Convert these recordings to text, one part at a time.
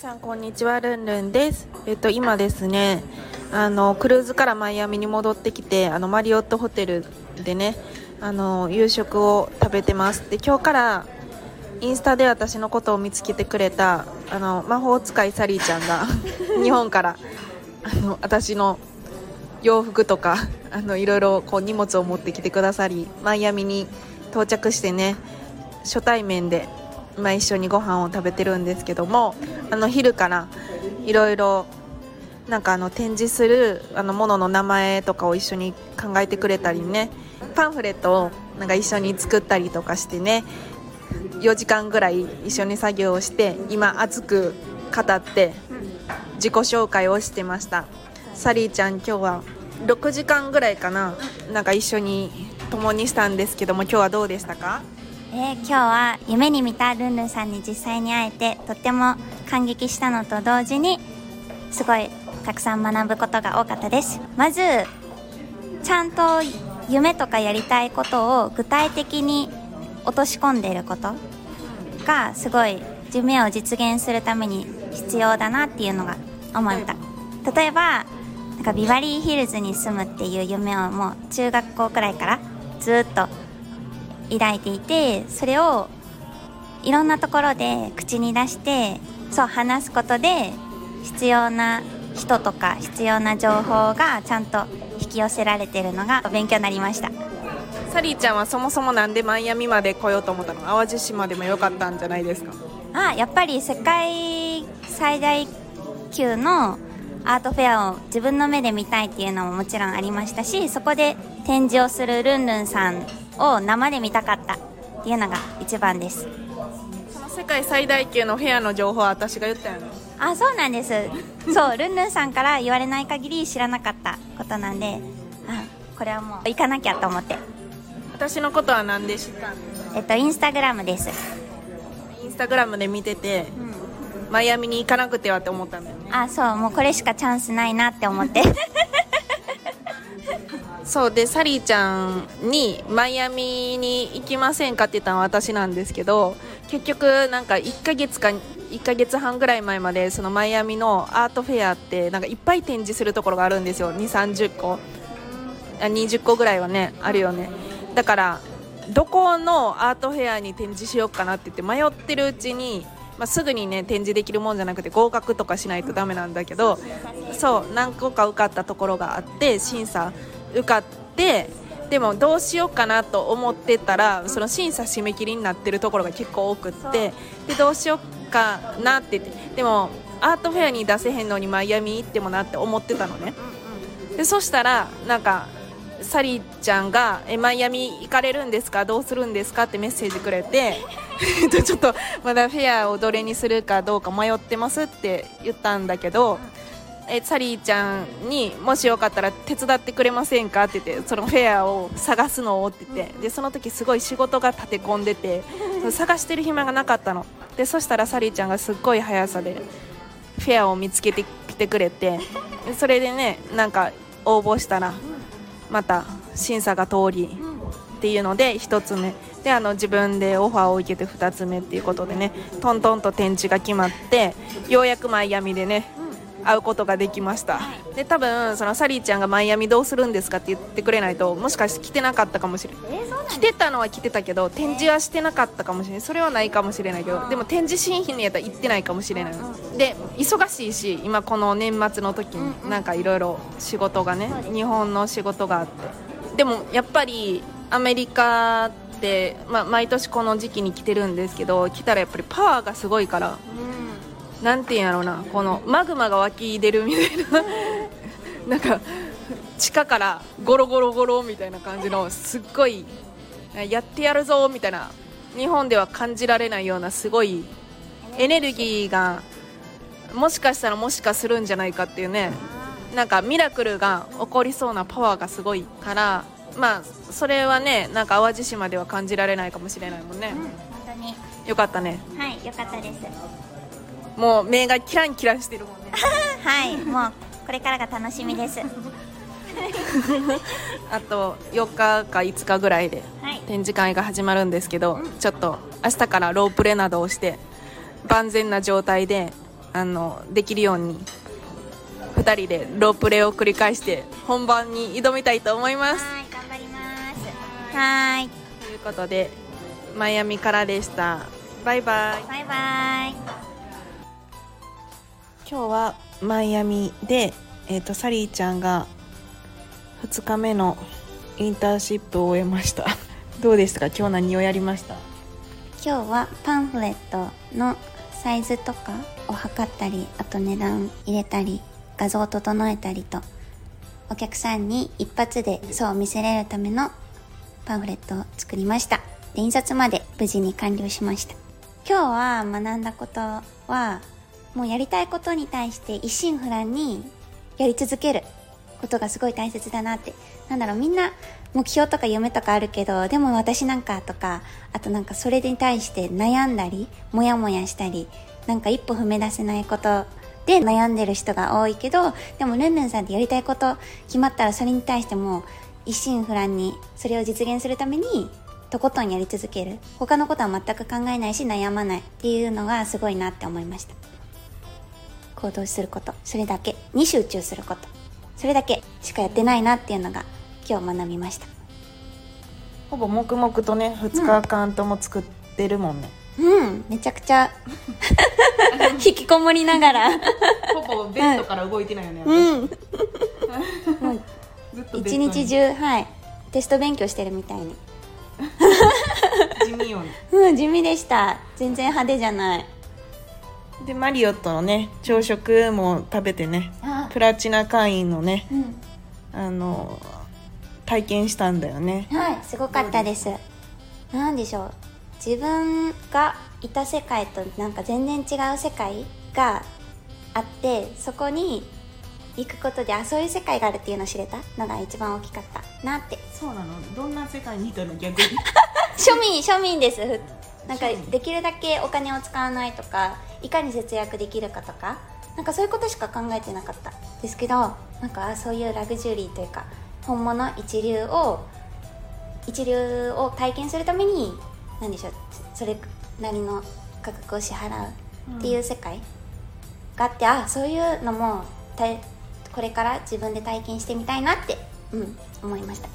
さんこんにちは。ルンルンです。えっと今ですねあのクルーズからマイアミに戻ってきてあのマリオットホテルでねあの夕食を食べてます。で今日からインスタで私のことを見つけてくれたあの魔法使いサリーちゃんが 日本からあの私の洋服とかあのいろいろこう荷物を持ってきてくださりマイアミに到着してね初対面でまあ、一緒にご飯を食べてるんですけどもあの昼からいろいろなんかあの展示するあのものの名前とかを一緒に考えてくれたりねパンフレットをなんか一緒に作ったりとかしてね4時間ぐらい一緒に作業をして今熱く語って自己紹介をしてました。サリーちゃん今日は6時間ぐらいかななんか一緒に共にしたんですけども今日はどうでしたか？えー、今日は夢に見たルンルンさんに実際に会えてとっても感激したのと同時にすごいたくさん学ぶことが多かったです。まずちゃんと夢とかやりたいことを具体的に落とし込んでいることがすごい夢を実現するために必要だなっていうのが思った。例えばなんかビバリーヒルズに住むっていう夢をもう中学校くらいからずっと抱いていてそれをいろんなところで口に出してそう話すことで必要な人とか必要な情報がちゃんと引き寄せられてるのが勉強になりました。サリーちゃんはそもそもなんでマイアミまで来ようと思ったの？淡路島でもよかったんじゃないですか？あやっぱり世界最大級のアートフェアを自分の目で見たいっていうのももちろんありましたしそこで展示をするルンルンさんを生で見たかった。っていうのが一番です。その世界最大級のフェアの情報は私が言ったよね。あそうなんです。そうルンルンさんから言われない限り知らなかったことなんで。あこれはもう行かなきゃと思って。私のことは何で知ったんですかえっとインスタグラムです。インスタグラムで見てて、うん、マイアミに行かなくてはって思ったんだよね。あそうもうこれしかチャンスないなって思ってそうでサリーちゃんにマイアミに行きませんかって言ったのは私なんですけど結局なんか1ヶ月か1ヶ月半ぐらい前までそのマイアミのアートフェアってなんかいっぱい展示するところがあるんですよ。2 3 0個。あ20個ぐらいはねあるよね。だからどこのアートフェアに展示しようかなって言って迷ってるうちにまあ、すぐにね展示できるもんじゃなくて合格とかしないとダメなんだけどそう何個か受かったところがあって審査。受かってでもどうしようかなと思ってたらその審査締め切りになってるところが結構多くってでどうしようかなって言ってでもアートフェアに出せへんのにマイアミ行ってもなって思ってたのね。でそしたらなんかサリーちゃんがえマイアミ行かれるんですか？どうするんですか？ってメッセージくれて ちょっとまだフェアをどれにするかどうか迷ってますって言ったんだけどえサリーちゃんにもしよかったら手伝ってくれませんかって言ってそのフェアを探すのをって言ってでその時すごい仕事が立て込んでて 探してる暇がなかったの。でそしたらサリーちゃんがすっごい速さでフェアを見つけてきてくれてそれでねなんか応募したらまた審査が通りっていうので1つ目。であの自分でオファーを受けて2つ目っていうことでねトントンと展示が決まってようやくマイアミでね会うことができました。で多分そのサリーちゃんがマイアミどうするんですかって言ってくれないともしかして来てなかったかもしれない、来てたのは来てたけど展示はしてなかったかもしれない。それはないかもしれないけどでも展示新品にやったら行ってないかもしれない。で忙しいし今この年末の時になんかいろいろ仕事がね日本の仕事があって。でもやっぱりアメリカって、まあ、毎年この時期に来てるんですけど来たらやっぱりパワーがすごいから、なんていうんやろうな。このマグマが湧き出るみたいな。なんか地下からゴロゴロゴロみたいな感じのすっごいやってやるぞみたいな。日本では感じられないようなすごいエネルギーがもしかしたらもしかするんじゃないかっていうね。なんかミラクルが起こりそうなパワーがすごいからまあそれはねなんか淡路島では感じられないかもしれないもんね。うん本当に。よかったね。はいよかったですもう目がキランキランしてるもんね。はいもうこれからが楽しみです。あと4日か5日ぐらいではい。展示会が始まるんですけど、ちょっと明日からロープレなどをして万全な状態であのできるように2人でロープレを繰り返して本番に挑みたいと思います。はい頑張ります。はい。ということでマイアミからでした。バイバイ。バイバイ今日はマイアミで、えー、とサリーちゃんが2日目のインターンシップを終えました。どうでしたか？今日何をやりました？今日はパンフレットのサイズとかを測ったりあと値段入れたり画像を整えたりとお客さんに一発でそう見せれるためのパンフレットを作りました。で印刷まで無事に完了しました。今日は学んだことはもうやりたいことに対して一心不乱にやり続けることがすごい大切だなって。なんだろうみんな目標とか夢とかあるけどでも私なんかとかあとなんかそれに対して悩んだりモヤモヤしたりなんか一歩踏み出せないことで悩んでる人が多いけどでもルンルンさんってやりたいこと決まったらそれに対しても一心不乱にそれを実現するためにとことんやり続ける。他のことは全く考えないし悩まないっていうのがすごいなって思いました。行動することそれだけに集中することそれだけしかやってないなっていうのが今日学びました。ほぼ黙々とね2日間とも作ってるもんね、うん。めちゃくちゃ 引きこもりながら。ほぼベッドから動いてないよね、うん。もう 一日中はい。テスト勉強してるみたいに。地味よね。うん地味でした。全然派手じゃないでマリオットのね朝食も食べてねあ。プラチナ会員のねうん。あの体験したんだよね。はいすごかったです。なんでしょう。自分がいた世界となんか全然違う世界があってそこに行くことであそういう世界があるっていうのを知れた？のが一番大きかった。なって。そうなの？どんな世界にいたの？逆に。庶民庶民です。ふなんかできるだけお金を使わないとかいかに節約できるかとかなんかそういうことしか考えてなかった。ですけどなんかそういうラグジュアリーというか本物一流を一流を体験するために何でしょうそれなりの価格を支払うっていう世界があって、あそういうのもたこれから自分で体験してみたいなって、うん、思いました、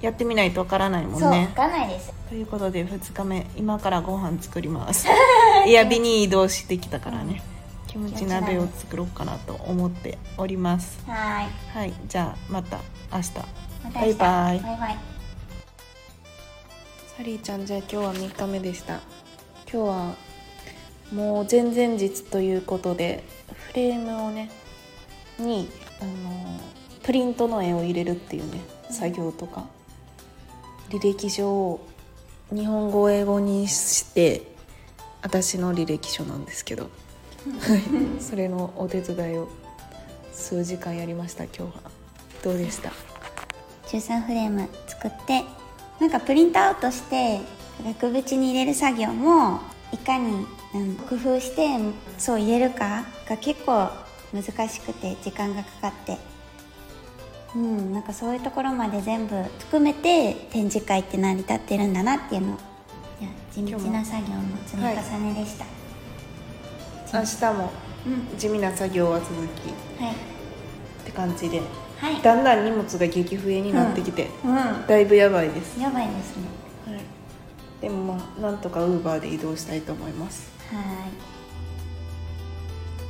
やってみないとわからないもんそうね分かんないです。ということで2日目。今からご飯作ります。エアビに移動してきたからね。キムチ鍋を作ろうかなと思っております。はい。はいじゃあまた。明日。また明日。バイバイ。バイバイ。サリーちゃんじゃあ今日は3日目でした。今日はもう前々日ということでフレームをねにあのプリントの絵を入れるっていうね作業とか履歴書を日本語英語にして私の履歴書なんですけど。それのお手伝いを数時間やりました今日は。どうでした？13フレーム作ってなんかプリントアウトして額縁に入れる作業もいかに、工夫してそう入れるかが結構難しくて時間がかかって。うんなんかそういうところまで全部含めて展示会って成り立ってるんだなっていうのいや地道な作業の積み重ねでした、明日もうん地味な作業は続きはい。って感じではい。だんだん荷物が激増えになってきて、うだいぶやばいです、んやばいですね。はい、でもまあなんとかウーバーで移動したいと思います。はい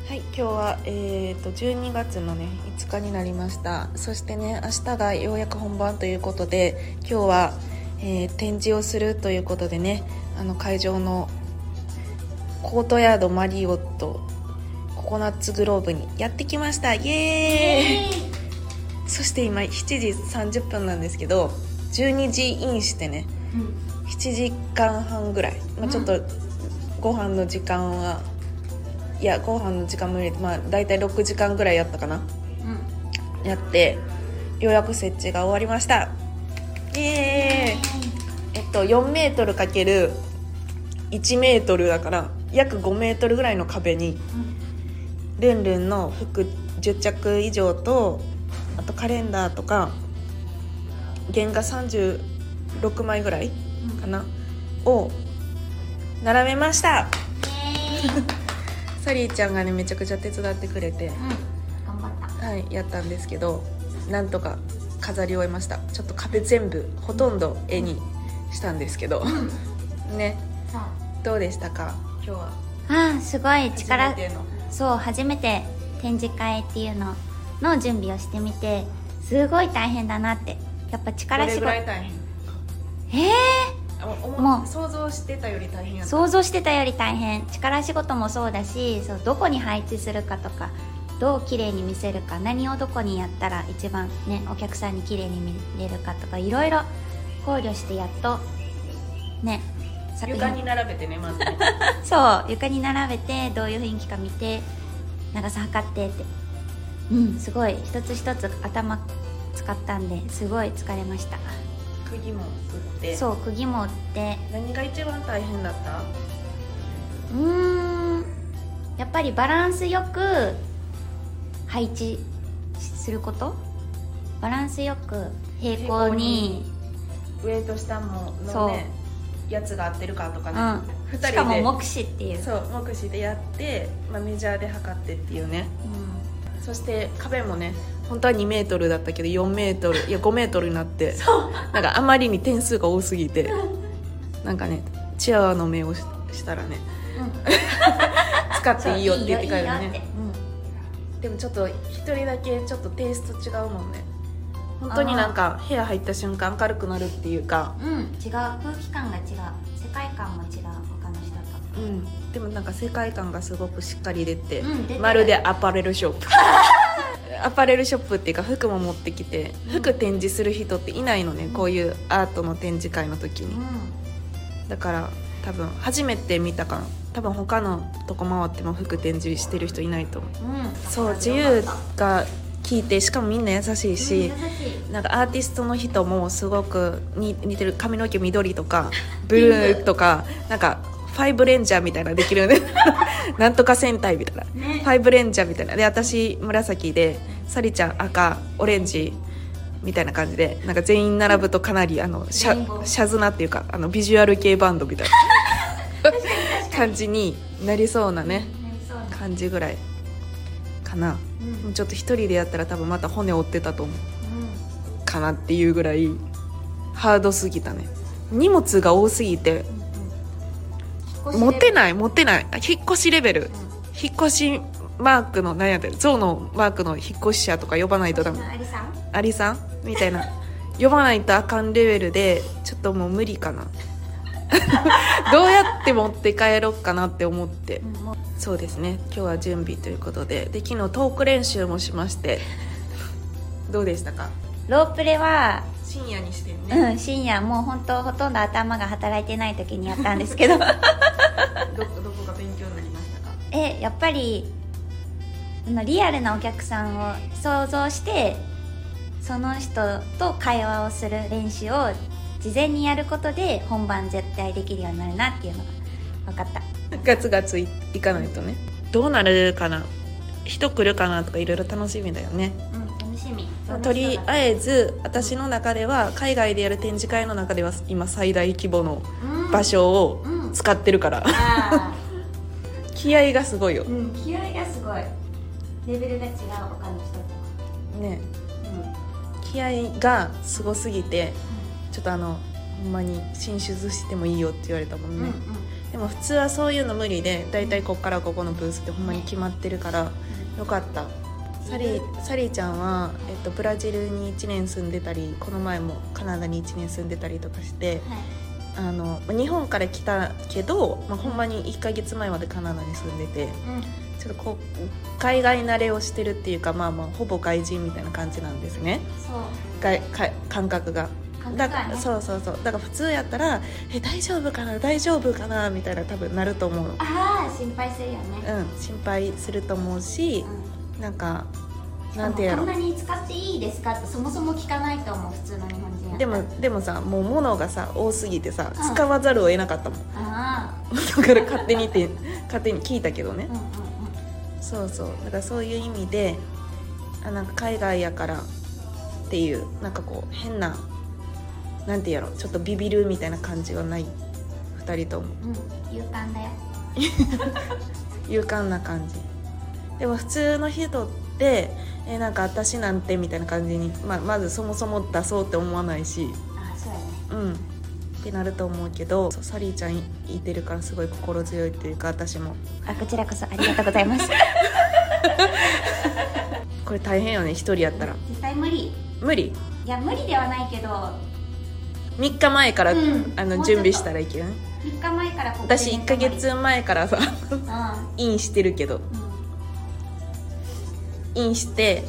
はい今日は、えー、と12月のね5日になりました。そしてね明日がようやく本番ということで今日は、えー展示をするということでねあの会場のコートヤードマリオットココナッツグローブにやってきました。イエーイ！そして今7時30分なんですけど12時インしてね7時間半ぐらい、まあ、ちょっとご飯の時間はいやご飯の時間無理まあ大体6時間ぐらいやったかな。うん。やってようやく設置が終わりました。イエーイ。えっと4メートルかける1メートルだから約5メートルぐらいの壁にルンルンの服10着以上とあとカレンダーとか原画36枚ぐらいかなを並べましたサリーちゃんがねめちゃくちゃ手伝ってくれてうん頑張った。はいやったんですけどなんとか飾り終えました。ちょっと壁全部ほとんど絵にしたんですけど。ね。どうでしたか？今日は。ああすごい。力そう初めて展示会っていうのの準備をしてみてすごい大変だなって。やっぱ力仕事ええあおももう想像してたより大変想像してたより大変。力仕事もそうだしそうどこに配置するかとかどう綺麗に見せるか何をどこにやったら一番ねお客さんに綺麗に見れるかとかいろいろ考慮してやっとね作床に並べてねまずね。そう床に並べてどういう雰囲気か見て長さ測ってって。うんすごい。一つ一つ頭使ったんですごい疲れました釘も打って。そう釘も打って。何が一番大変だった？うーん。やっぱりバランスよく配置すること？バランスよく平行に。上と下ものねやつが合ってるかとかね、うん。二人で。しかも目視っていう。そう目視でやって、まあ、メジャーで測ってっていうね。うそして壁もね本当は2メートルだったけど4メートルいや5メートルになってなんかあまりに点数が多すぎてなんかねチアワの目をししたらねんうん。使っていいよって言ってからね。でもちょっと一人だけちょっとテイスト違うもんね。本当になんか部屋入った瞬間明るくなるっていうか。うん、違う。空気感が違う。世界観も違ううん。でもなんか世界観がすごくしっかり出て、うん出てる。まるでアパレルショップ。アパレルショップっていうか服も持ってきて服展示する人っていないのね、こういうアートの展示会の時に、だから多分初めて見たかな。多分他のとこ回っても服展示してる人いないと思う。うん、うん、そう自由が聞いてしかもみんな優しいし、優しい。なんかアーティストの人もすごくに似てる。髪の毛緑とか ブルーとかなんかファイブレンジャーみたいなのできるね。なんとか戦隊みたいな、ね。ファイブレンジャーみたいな。で私紫でサリちゃん赤オレンジみたいな感じでなんか全員並ぶとかなりあのシャシャズナっていうかあのビジュアル系バンドみたいな。感じになりそうなね感じぐらい。かな。うん。ちょっと一人でやったら多分また骨折ってたと思う。うん。かなっていうぐらいハードすぎたね。荷物が多すぎて持ってい、ない持ってない。あ引っ越しレベル。う引っ越しマークの何やってる？象のマークの引っ越し者とか呼ばないとダメ。ん、アリさん？アリさん？みたいな。呼ばないとあかんレベルでちょっともう無理かな。どうやって持って帰ろっかなって思って。うん。そうですね。今日は準備ということで。で昨日トーク練習もしまして。どうでしたか？ロープレは、深夜にしてるね。うん、深夜。もう本当ほとんど頭が働いてない時にやったんですけど。どこ どこが勉強になりましたか？えやっぱりあのリアルなお客さんを想像してその人と会話をする練習を事前にやることで本番絶対できるようになるなっていうのが分かった。ガツガツいいかないとね。どうなるかな。人来るかなとかいろいろ楽しみだよね。うんとりあえず私の中では海外でやる展示会の中では今最大規模の場所をうん。使ってるから。あ 気合がすごいよ。ーうん気合がすごい。レベルが違う他の人とね。うん。気合がすごすぎてちょっとあのほんまに進出してもいいよって言われたもんね、うんうん。でも普通はそういうの無理でだいたいこっからここのブースってほんまに決まってるからよかったサリーサリーちゃんは、えっと、ブラジルに1年住んでたりこの前もカナダに1年住んでたりとかしてはい。あのまあ日本から来たけど、まあ、ほんまに1ヶ月前までカナダに住んでてうん。ちょっとこう海外慣れをしてるっていうかまあまあほぼ外人みたいな感じなんですね。そう。外か感覚が。だか感覚はね。そうそうそう。だから普通やったら「え大丈夫かな？大丈夫かな?」みたいな多分なると思うの。ああ心配するよね。うん心配すると思うしうんなんかなんてやろ。こんなに使っていいですかってそもそも聞かないと思う普通の日本人でらもでもさもう物がさ多すぎてさうん。使わざるを得なかったもん。あだから勝手にって勝手に聞いたけどね。あうんうんうん。そうそう。だからそういう意味であなんか海外やからっていうなんかこう変ななんてやろちょっとビビるみたいな感じはない。2人とも。うん。勇敢だよ。勇敢な感じでも普通の人ってえなんか私なんてみたいな感じに、まあ、まずそもそも出そうって思わないし。ああそうやね。うん。ってなると思うけどサリーちゃんいいてるからすごい心強いっていうか私も。あこちらこそありがとうございます。これ大変よね一人やったら。絶対無理。無理？いや無理ではないけど。3日前から、うん。あの準備したらいける3日前から私1ヶ月前からさうん。インしてるけど。うんインして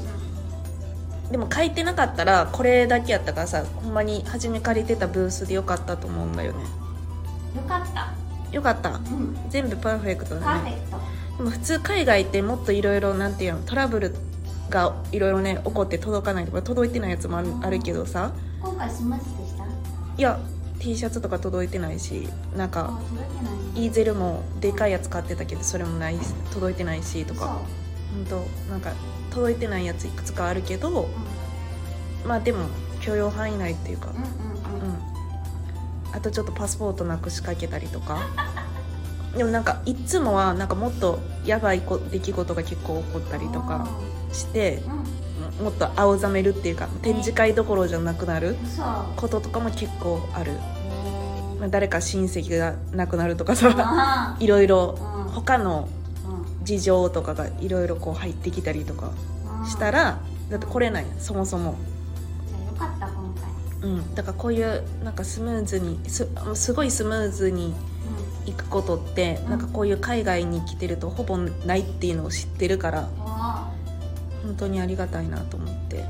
でも書いてなかったらこれだけやったからさほんまに初め借りてたブースでよかったと思うんだよね。よかった。よかった。うん。全部パーフェクトパだね。ーフェクト。でも普通海外ってもっといろいろなんていうのトラブルがいろいろね起こって届かないとか届いてないやつもあるあるけどさ。今回スムーズでした？いや T シャツとか届いてないしなんあかイーゼルもでかいやつ買ってたけどそれもない届いてないしとか本当なんか届いてないやついくつかあるけどうん。まあでも許容範囲内っていうかうんうんうん。うん。あとちょっとパスポートなくしかけたりとか。でもなんかいつもはなんかもっとやばいこ出来事が結構起こったりとかしてうん。もっと青ざめるっていうか展示会どころじゃなくなることとかも結構ある、へまあ、誰か親戚が亡くなるとかさあ いろいろうん。他のうん事情とかがいろいろこう入ってきたりとかうんしたらだって来れない。そもそも、じゃあよかった今回。うん、だからこういうなんかスムーズにすすごいスムーズに行くことってうん。なんかこういう海外に来てるとほぼないっていうのを知ってるからうんあ本当にありがたいなと思って。あ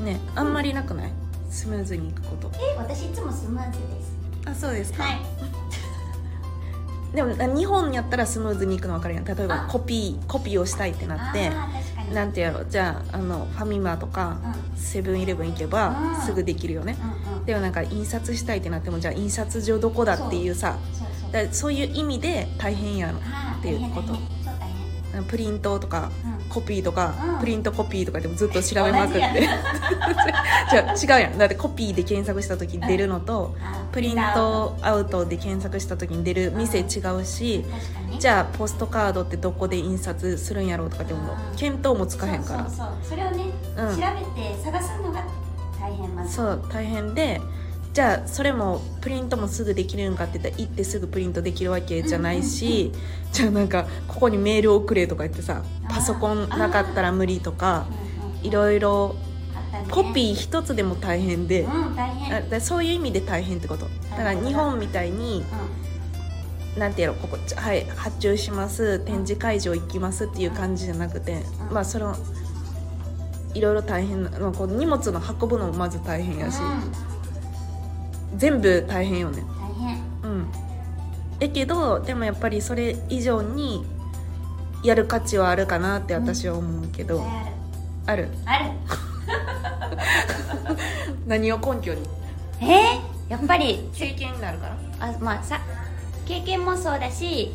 うん。ねあんまりなくない？スムーズに行くこと。え私いつもスムーズです。あそうですか、はいでもな日本やったらスムーズに行くの分かるやん。例えばあ。コピーコピーをしたいってなってなんてやろうじゃああのファミマとかうん。セブンイレブン行けばうん。すぐできるよね。うんうん。でもなんか印刷したいってなってもじゃあ印刷所どこだっていうさそうだそういう意味で大変やっていうことプリントとかうん。コピーとか、うん。プリントコピーとかでもずっと調べまくって。同じ ゃあ違うやん。だってコピーで検索した時に出るのと、あープリントアウトで検索した時に出る店違うし、確かに。じゃあポストカードってどこで印刷するんやろうとかでもうん見当もつかへんから。そうそれをね、うん。調べて探すのが大変まずそう大変でじゃあそれもプリントもすぐできるんかって言ったら行ってすぐプリントできるわけじゃないし、じゃあなんかここにメール送れとか言ってさパソコンなかったら無理とかうんうんいろいろコピー一つでも大変で、うんそういう意味で大変ってこと。だから日本みたいになんていうのここちはい発注します展示会場行きますっていう感じじゃなくて、うん。まあそのいろいろ大変な、まあ、こう荷物の運ぶのもまず大変うんやし、うん全部大変よね。大変。うん。えけどでもやっぱりそれ以上にやる価値はあるかなって私は思うけど、絶対ある。ある。何を根拠に？え？ー、やっぱり。経験になるから。あまあさ経験もそうだし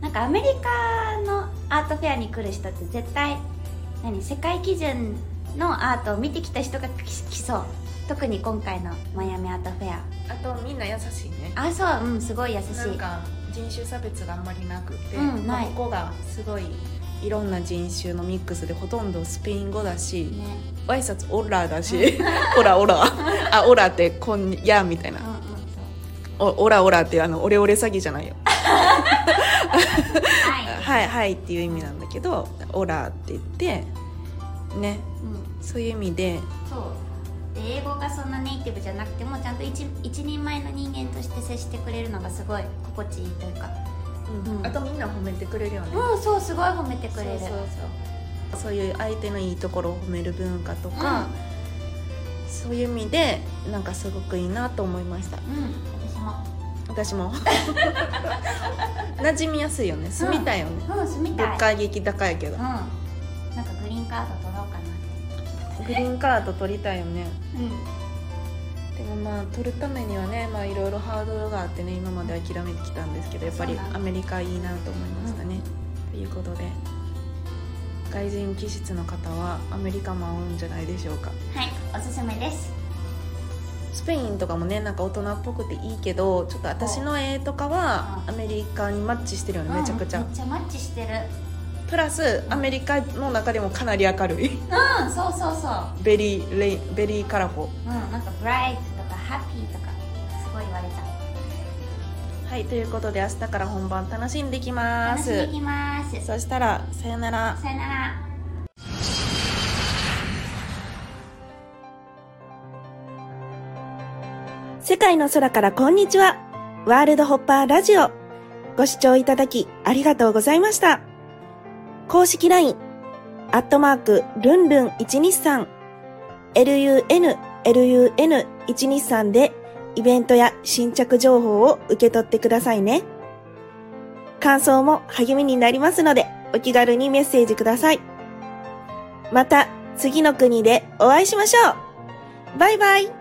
なんかアメリカのアートフェアに来る人って絶対何世界基準のアートを見てきた人が来来そう特に今回のマイアミアートフェア。あとみんな優しいね。あそううんすごい優しい。なんか人種差別があんまりなくて、うんまあここがすごいいろんな人種のミックスでほとんどスペイン語だしね。挨拶オラだしオラオラ。あオラってこんやみたいな。うんうんおオラオラってあのオレオレ詐欺じゃないよ。はい、はいはいっていう意味なんだけどオラって言ってね。うん、そういう意味でそう。で英語がそんなネイティブじゃなくてもちゃんと一一人前の人間として接してくれるのがすごい心地いいというか。うん。あとみんな褒めてくれるよね。うんそうすごい褒めてくれる。そうそうそう。そういう相手のいいところを褒める文化とか、そういう意味でなんかすごくいいなと思いました。うん。私も。私も。馴染みやすいよね。住みたいよね、うん住みたい。物価激高やけど。うん。なんかグリーンカード取ろうかなグリーンカード取りたいよね。うん。でもまあ取るためにはねまあいろいろハードルがあってね今まで諦めてきたんですけどやっぱりアメリカいいなと思いましたね、ということで外人気質の方はアメリカも合うんじゃないでしょうか。はいおすすめです。スペインとかもねなんか大人っぽくていいけどちょっと私の絵とかはうん。アメリカにマッチしてるよねめちゃくちゃ。うんめっちゃマッチしてるプラスアメリカの中でもかなり明るい。うんそうそうそう。 very, very colorful うんなんか bright とかハッピーとかすごい言われた。はいということで明日から本番楽しんできま楽しんできます。そしたらさよなら。さよなら。世界の空からこんにちは。ワールドホッパーラジオ。ご視聴いただきありがとうございました。公式 LINE、アットマーク、ルンルン123、lun、lun123 でイベントや新着情報を受け取ってくださいね。感想も励みになりますので、お気軽にメッセージください。また、次の国でお会いしましょうバイバイ